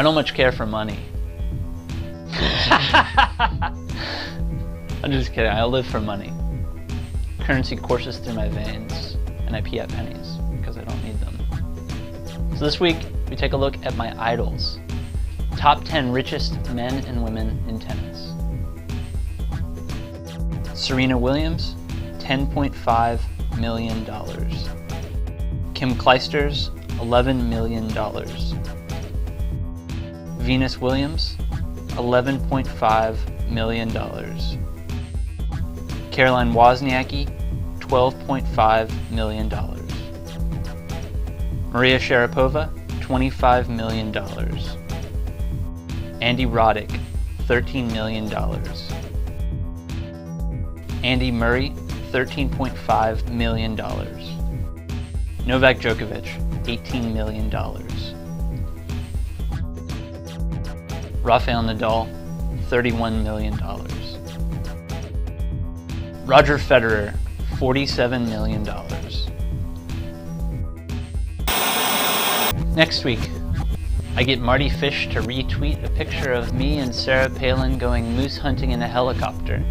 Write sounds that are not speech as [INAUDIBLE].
I don't much care for money. [LAUGHS] I'm just kidding. I live for money. Currency courses through my veins, and I pee at pennies because I don't need them. So this week, we take a look at my idols. Top 10 richest men and women in tennis. Serena Williams, $10.5 million. Kim Clijsters, $11 million. Venus Williams, $11.5 million. Caroline Wozniacki, $12.5 million. Maria Sharapova, $25 million. Andy Roddick, $13 million. Andy Murray, $13.5 million. Novak Djokovic, $18 million. Rafael Nadal, $31 million. Roger Federer, $47 million. Next week, I get Marty Fish to retweet a picture of me and Sarah Palin going moose hunting in a helicopter.